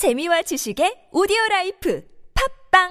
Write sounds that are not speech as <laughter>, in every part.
재미와 지식의 오디오 라이프 팝빵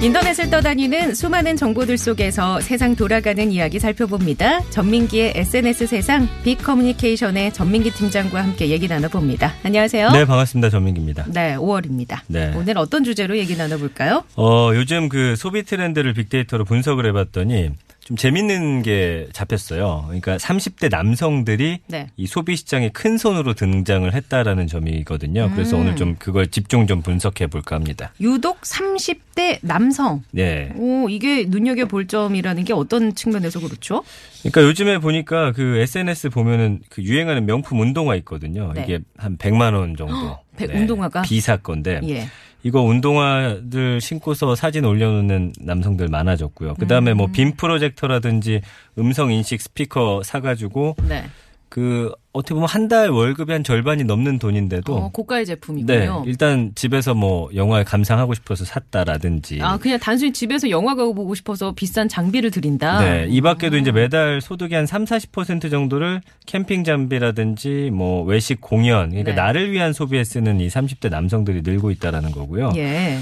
인터넷을 떠다니는 수많은 정보들 속에서 세상 돌아가는 이야기 살펴봅니다. 전민기의 SNS 세상 빅 커뮤니케이션의 전민기 팀장과 함께 얘기 나눠봅니다. 안녕하세요. 네, 반갑습니다. 전민기입니다. 네, 5월입니다. 네. 오늘 어떤 주제로 얘기 나눠볼까요? 어, 요즘 그 소비 트렌드를 빅데이터로 분석을 해봤더니 좀 재밌는 게 잡혔어요. 그러니까 30대 남성들이 네. 이 소비 시장에 큰 손으로 등장을 했다라는 점이거든요. 그래서 음. 오늘 좀 그걸 집중 좀 분석해 볼까 합니다. 유독 30대 남성. 네. 오, 이게 눈여겨 볼 점이라는 게 어떤 측면에서 그렇죠? 그러니까 요즘에 보니까 그 SNS 보면은 그 유행하는 명품 운동화 있거든요. 네. 이게 한 100만 원 정도. <gasps> 네. 백- 운동화가? 비사 건데. 예. 이거 운동화들 신고서 사진 올려놓는 남성들 많아졌고요. 그 다음에 음. 뭐빔 프로젝터라든지 음성 인식 스피커 사가지고 네. 그 어떻게 보면 한 달 월급의 한 절반이 넘는 돈인데도 어, 고가의 네 제품이군요. 일단 집에서 뭐 영화 감상하고 싶어서 샀다라든지 아, 그냥 단순히 집에서 영화가 보고 싶어서 비싼 장비를 들인다. 네, 이 밖에도 이제 매달 소득의 한 3, 40% 정도를 캠핑 장비라든지 뭐 외식 공연, 그러니까 네. 나를 위한 소비에 쓰는 이 30대 남성들이 늘고 있다라는 거고요. 예.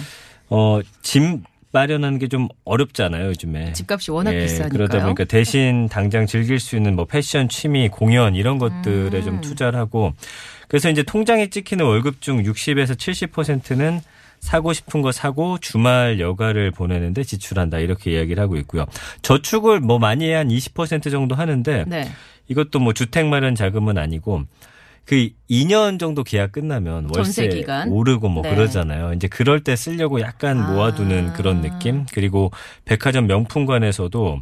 어, 짐 마련하는 게 좀 어렵잖아요, 요즘에. 집값이 워낙 예, 비싸니까요. 그러다 보니까 대신 당장 즐길 수 있는 뭐 패션, 취미, 공연 이런 것들에 음. 좀 투자를 하고 그래서 이제 통장에 찍히는 월급 중 60에서 70%는 사고 싶은 거 사고 주말 여가를 보내는데 지출한다 이렇게 이야기를 하고 있고요. 저축을 뭐 많이 한 20% 정도 하는데 네. 이것도 뭐 주택 마련 자금은 아니고 그 2년 정도 계약 끝나면 월세? 오르고 뭐 네. 그러잖아요. 이제 그럴 때 쓰려고 약간 아. 모아두는 그런 느낌. 그리고 백화점 명품관에서도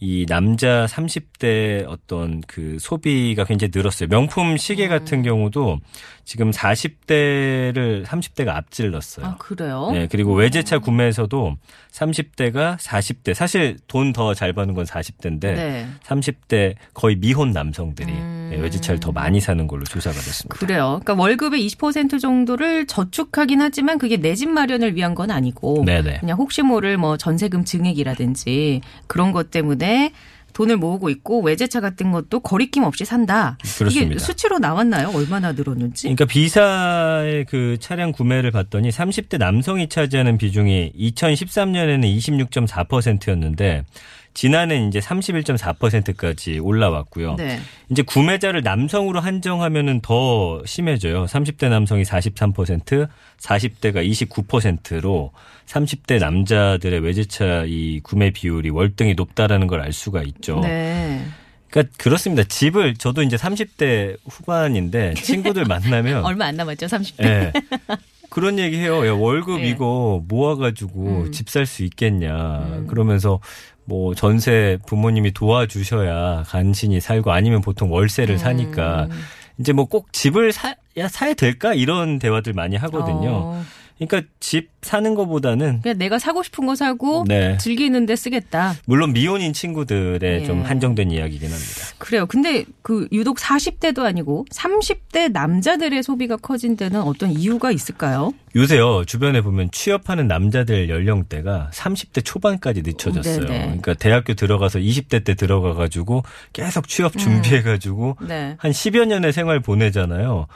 이 남자 30대 어떤 그 소비가 굉장히 늘었어요. 명품 시계 음. 같은 경우도 지금 40대를 30대가 앞질렀어요. 아, 그래요? 네, 그리고 외제차 구매에서도 30대가 40대. 사실 돈 더 잘 버는 건 40대인데 네. 30대 거의 미혼 남성들이 음. 네, 외제차를 더 많이 사는 걸로 조사가 됐습니다. 그래요. 그러니까 월급의 20% 정도를 저축하긴 하지만 그게 내 집 마련을 위한 건 아니고 네네. 그냥 혹시 모를 뭐 전세금 증액이라든지 그런 것 때문에 돈을 모으고 있고 외제차 같은 것도 거리낌 없이 산다. 이게 그렇습니다. 수치로 나왔나요? 얼마나 늘었는지? 그러니까 비사의 그 차량 구매를 봤더니 30대 남성이 차지하는 비중이 2013년에는 26.4%였는데 지난해 이제 31.4%까지 올라왔고요. 네. 이제 구매자를 남성으로 한정하면은 더 심해져요. 30대 남성이 43%, 40대가 29%로 30대 남자들의 외제차 이 구매 비율이 월등히 높다라는 걸 알 수가 있죠. 네. 그러니까 그렇습니다. 집을 저도 이제 30대 후반인데 <laughs> 친구들 만나면 얼마 안 남았죠, 30대. 예. 그런 얘기 해요. 야, 월급 예. 이거 모아가지고 음. 집살 수 있겠냐. 음. 그러면서 뭐 전세 부모님이 도와주셔야 간신히 살고 아니면 보통 월세를 사니까 음. 이제 뭐 꼭 집을 사, 야, 사야 될까? 이런 대화들 많이 하거든요. 어, 그러니까 집 사는 것보다는 그냥 내가 사고 싶은 거 사고 네. 즐기는데 쓰겠다. 물론 미혼인 친구들의 예. 좀 한정된 이야기긴 합니다. 그래요. 근데 그 유독 40대도 아니고 30대 남자들의 소비가 커진 데는 어떤 이유가 있을까요? 요새요 주변에 보면 취업하는 남자들 연령대가 30대 초반까지 늦춰졌어요. 네네. 그러니까 대학교 들어가서 20대 때 들어가 가지고 계속 취업 준비해 가지고 네. 한 10여 년의 생활 보내잖아요.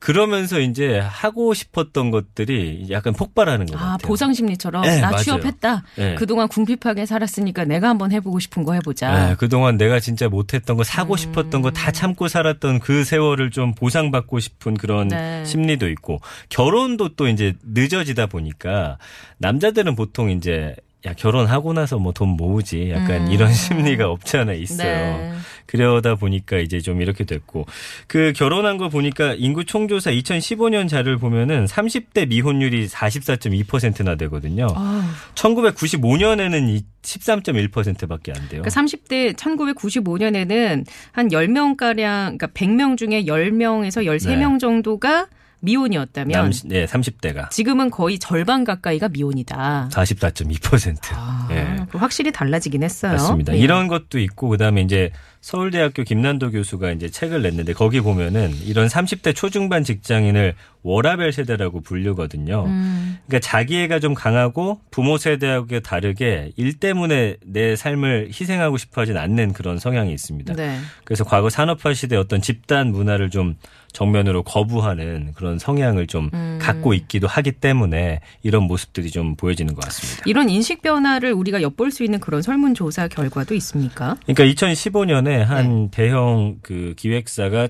그러면서 이제 하고 싶었던 것들이 약간 폭발하는 것 아, 같아요. 보상 심리처럼 네, 나 맞아요. 취업했다. 네. 그동안 궁핍하게 살았으니까 내가 한번 해보고 싶은 거 해보자. 네, 그동안 내가 진짜 못했던 거 사고 음. 싶었던 거 다 참고 살았던 그 세월을 좀 보상받고 싶은 그런 네. 심리도 있고 결혼도 또 이제 늦어지다 보니까 남자들은 보통 이제 야 결혼하고 나서 뭐 돈 모으지 약간 음. 이런 <laughs> 심리가 없지 않아 있어요. 네. 그러다 보니까 이제 좀 이렇게 됐고 그 결혼한 거 보니까 인구 총조사 2015년 자료를 보면은 30대 미혼율이 44.2%나 되거든요. 아, 1995년에는 13.1%밖에 안 돼요. 그러니까 30대 1995년에는 한 10명 가량, 그러니까 100명 중에 10명에서 13명 정도가 미혼이었다면 남, 네, 30대가 지금은 거의 절반 가까이가 미혼이다. 44.2%. 아, 예. 그 확실히 달라지긴 했어요. 맞습니다. 예. 이런 것도 있고 그다음에 이제 서울대학교 김난도 교수가 이제 책을 냈는데 거기 보면은 이런 30대 초중반 직장인을 워라벨 세대라고 불리거든요. 음. 그러니까 자기애가 좀 강하고 부모 세대하고 다르게 일 때문에 내 삶을 희생하고 싶어 하진 않는 그런 성향이 있습니다. 네. 그래서 과거 산업화 시대 어떤 집단 문화를 좀 정면으로 거부하는 그런 성향을 좀 음. 갖고 있기도 하기 때문에 이런 모습들이 좀 보여지는 것 같습니다. 이런 인식 변화를 우리가 엿볼 수 있는 그런 설문조사 결과도 있습니까? 그러니까 2015년에 한 네. 대형 그 기획사가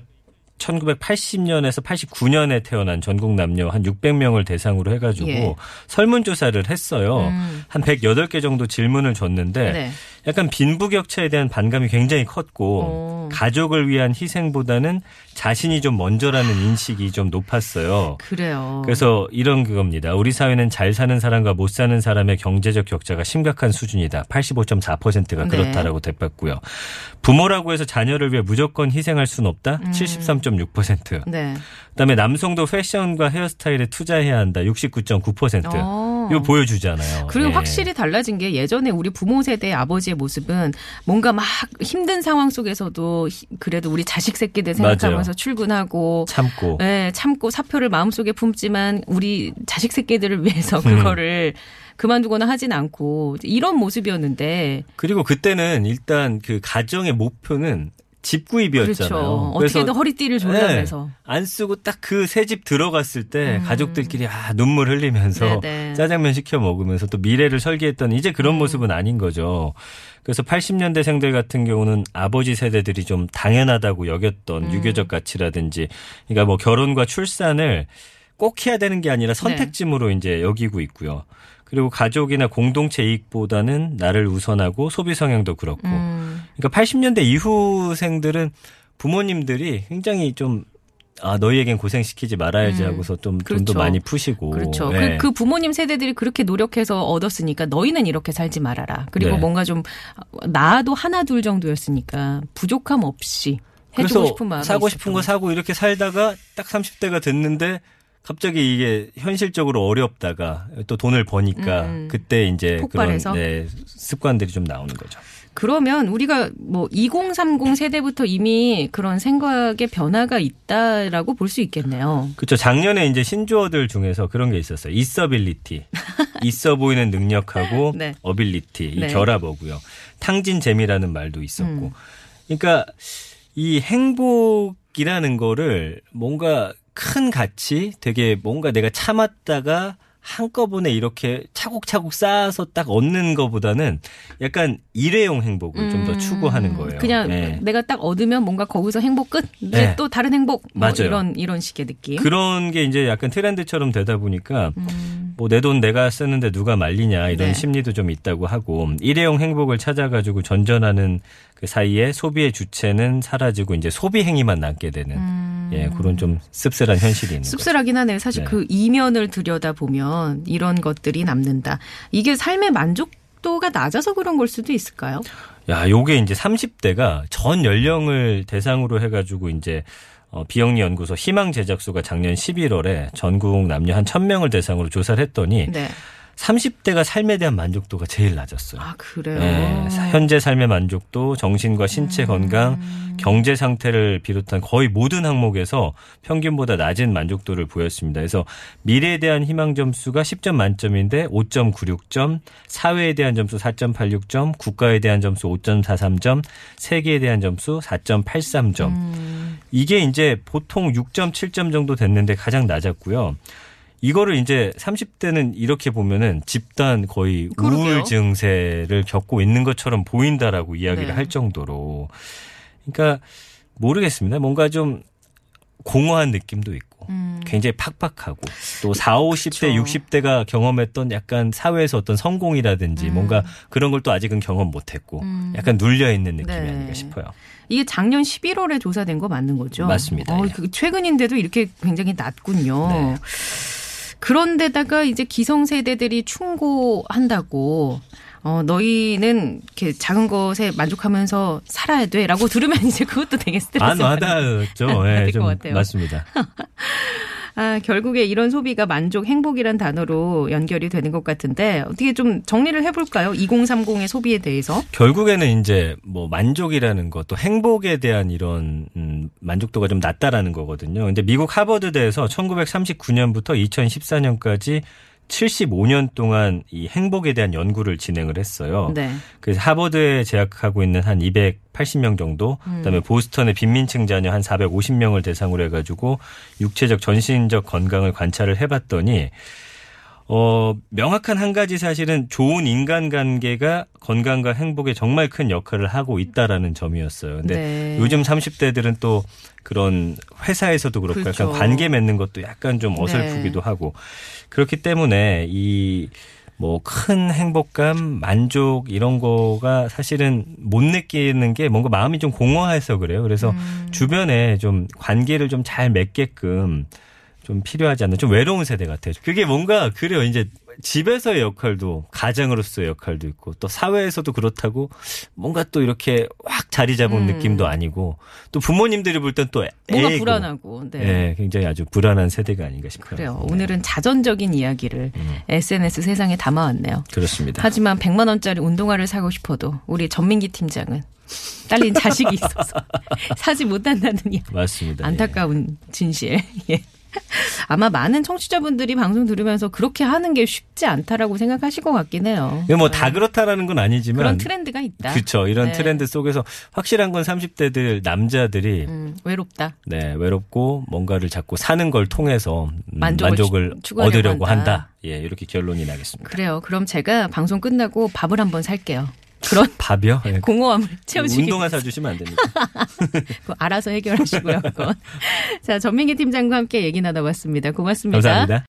1980년에서 89년에 태어난 전국 남녀 한 600명을 대상으로 해가지고 예. 설문조사를 했어요. 음. 한 108개 정도 질문을 줬는데 네. 약간 빈부격차에 대한 반감이 굉장히 컸고 어. 가족을 위한 희생보다는 자신이 좀 먼저라는 인식이 좀 높았어요. 그래요. 그래서 이런 그겁니다. 우리 사회는 잘 사는 사람과 못 사는 사람의 경제적 격차가 심각한 수준이다. 85.4%가 네. 그렇다라고 대봤고요. 부모라고 해서 자녀를 위해 무조건 희생할 수는 없다. 음. 73.6%. 네. 그다음에 남성도 패션과 헤어스타일에 투자해야 한다. 69.9%. 어. 이거 보여주잖아요. 그리고 예. 확실히 달라진 게 예전에 우리 부모 세대의 아버지의 모습은 뭔가 막 힘든 상황 속에서도 히- 그래도 우리 자식 새끼들 생각하면서 출근하고 참고. 네, 참고 사표를 마음속에 품지만 우리 자식 새끼들을 음. 위해서 그거를 그만두거나 하진 않고 이런 모습이었는데 그리고 그때는 일단 그 가정의 목표는 집 구입이었잖아요. 그렇죠. 어떻게든 허리띠를 졸라매서 네, 안 쓰고 딱 그 새 집 들어갔을 때 음. 가족들끼리 아 눈물 흘리면서 네네. 짜장면 시켜 먹으면서 또 미래를 설계했던 이제 그런 음. 모습은 아닌 거죠. 그래서 80년대생들 같은 경우는 아버지 세대들이 좀 당연하다고 여겼던 음. 유교적 가치라든지 그러니까 뭐 결혼과 출산을 꼭 해야 되는 게 아니라 선택짐으로 이제 여기고 있고요. 그리고 가족이나 공동체 이익보다는 나를 우선하고 소비 성향도 그렇고. 음. 그러니까 80년대 이후생들은 부모님들이 굉장히 좀 아, 너희에겐 고생시키지 말아야지 음. 하고서 좀 그렇죠. 돈도 많이 푸시고. 그렇죠. 예. 그, 그 부모님 세대들이 그렇게 노력해서 얻었으니까 너희는 이렇게 살지 말아라. 그리고 네. 뭔가 좀 나도 하나 둘 정도였으니까 부족함 없이 해주고 싶은 마음이 사고 싶은 거. 사고 이렇게 살다가 딱 30대가 됐는데 갑자기 이게 현실적으로 어렵다가 또 돈을 버니까 음. 그때 이제 폭발해서? 그런 네, 습관들이 좀 나오는 거죠. 그러면 우리가 뭐 2030 세대부터 이미 그런 생각의 변화가 있다라고 볼 수 있겠네요. 그렇죠. 작년에 이제 신조어들 중에서 그런 게 있었어요. 있어빌리티. <laughs> 있어 보이는 능력하고 네. 어빌리티. 이 네. 결합어고요. 탕진 재미라는 말도 있었고. 음. 그러니까 이 행복 이라는 거를 뭔가 큰 가치, 되게 뭔가 내가 참았다가 한꺼번에 이렇게 차곡차곡 쌓아서 딱 얻는 것보다는 약간 일회용 행복을 좀더 음, 추구하는 거예요. 그냥 네. 내가 딱 얻으면 뭔가 거기서 행복 끝. 이제 네. 또 다른 행복. 뭐 맞아요. 이런 이런 식의 느낌. 그런 게 이제 약간 트렌드처럼 되다 보니까 음. 뭐내 돈 내가 쓰는데 누가 말리냐 이런 네. 심리도 좀 있다고 하고 일회용 행복을 찾아가지고 전전하는 그 사이에 소비의 주체는 사라지고 이제 소비 행위만 남게 되는 음. 예 그런 좀 씁쓸한 현실이 있는 거죠. 씁쓸하긴 하네요. 사실 네. 그 이면을 들여다 보면 이런 것들이 남는다. 이게 삶의 만족도가 낮아서 그런 걸 수도 있을까요? 야, 요게 이제 30대가 전 연령을 대상으로 해가지고 이제 어, 비영리 연구소 희망 제작소가 작년 11월에 전국 남녀 한 1000명을 대상으로 조사를 했더니 네. 30대가 삶에 대한 만족도가 제일 낮았어요. 아 그래요. 네, 현재 삶의 만족도, 정신과 음. 신체 건강, 경제 상태를 비롯한 거의 모든 항목에서 평균보다 낮은 만족도를 보였습니다. 그래서 미래에 대한 희망 점수가 10점 만점인데 5.96점, 사회에 대한 점수 4.86점, 국가에 대한 점수 5.43점, 세계에 대한 점수 4.83점. 음. 이게 이제 보통 6.7점 정도 됐는데 가장 낮았고요. 이거를 이제 30대는 이렇게 보면은 집단 거의 그러게요. 우울 증세를 겪고 있는 것처럼 보인다라고 이야기를 네. 할 정도로. 그러니까 모르겠습니다. 뭔가 좀 공허한 느낌도 있고 음. 굉장히 팍팍하고 또 4, 50대, 그쵸. 60대가 경험했던 약간 사회에서 어떤 성공이라든지 음. 뭔가 그런 걸 또 아직은 경험 못 했고 음. 약간 눌려 있는 느낌이 네. 아닌가 싶어요. 이게 작년 11월에 조사된 거 맞는 거죠? 맞습니다. 어, 예. 그 최근인데도 이렇게 굉장히 낮군요. 네. 그런데다가 이제 기성세대들이 충고한다고 어, 너희는 이렇게 작은 것에 만족하면서 살아야 돼. 라고 들으면 <laughs> 이제 그것도 되게 스트레스. 안 와닿죠. 예, 좀 같아요. 맞습니다. <laughs> 아, 결국에 이런 소비가 만족, 행복이란 단어로 연결이 되는 것 같은데 어떻게 좀 정리를 해볼까요? 2030의 소비에 대해서. 결국에는 이제 뭐 만족이라는 것 또 행복에 대한 이런 음, 만족도가 좀 낮다라는 거거든요. 근데 미국 하버드대에서 1939년부터 2014년까지 75년 동안 이 행복에 대한 연구를 진행을 했어요. 네. 그래서 하버드에 재학하고 있는 한 280명 정도, 그다음에 보스턴의 빈민층 자녀 한 450명을 대상으로 해가지고 육체적 전신적 건강을 관찰을 해봤더니 어, 명확한 한 가지 사실은 좋은 인간관계가 건강과 행복에 정말 큰 역할을 하고 있다라는 점이었어요. 근데 네. 요즘 30대들은 또 그런 회사에서도 그렇고 그렇죠. 약간 관계 맺는 것도 약간 좀 어설프기도 네. 하고 그렇기 때문에 이 뭐 큰 행복감, 만족 이런 거가 사실은 못 느끼는 게 뭔가 마음이 좀 공허해서 그래요. 그래서 음. 주변에 좀 관계를 좀 잘 맺게끔 좀 필요하지 않나 좀 외로운 세대 같아요. 그게 뭔가 그래요. 이제 집에서의 역할도 가장으로서의 역할도 있고 또 사회에서도 그렇다고 뭔가 또 이렇게 확 자리 잡은 음. 느낌도 아니고 또 부모님들이 볼 땐 또 뭔가 애고. 불안하고. 네. 예, 굉장히 아주 불안한 세대가 아닌가 싶어요. 그래요. 네. 오늘은 자전적인 이야기를 음. SNS 세상에 담아왔네요. 그렇습니다. 하지만 100만 원짜리 운동화를 사고 싶어도 우리 전민기 팀장은 딸린 자식이 있어서 <laughs> 사지 못한다는 이 맞습니다. 안타까운 진실. <laughs> 예. <laughs> 아마 많은 청취자분들이 방송 들으면서 그렇게 하는 게 쉽지 않다라고 생각하실 것 같긴 해요. 예. 뭐다 그렇다라는 건 아니지만 그런 트렌드가 있다. 그렇죠. 이런 네. 트렌드 속에서 확실한 건 30대들 남자들이 음, 외롭다. 네, 외롭고 뭔가를 자꾸 사는 걸 통해서 음, 만족을 만족을 추- 얻으려고 한다. 한다. 예, 이렇게 결론이 나겠습니다. 그래요. 그럼 제가 방송 끝나고 밥을 한번 살게요. 그런 밥이요? 예. 공허함을 채워주기 운동화. 사주시면 안 됩니다. <laughs> 알아서 해결하시고요. 자, 전민기 팀장과 함께 얘기 나눠봤습니다. 고맙습니다. 감사합니다.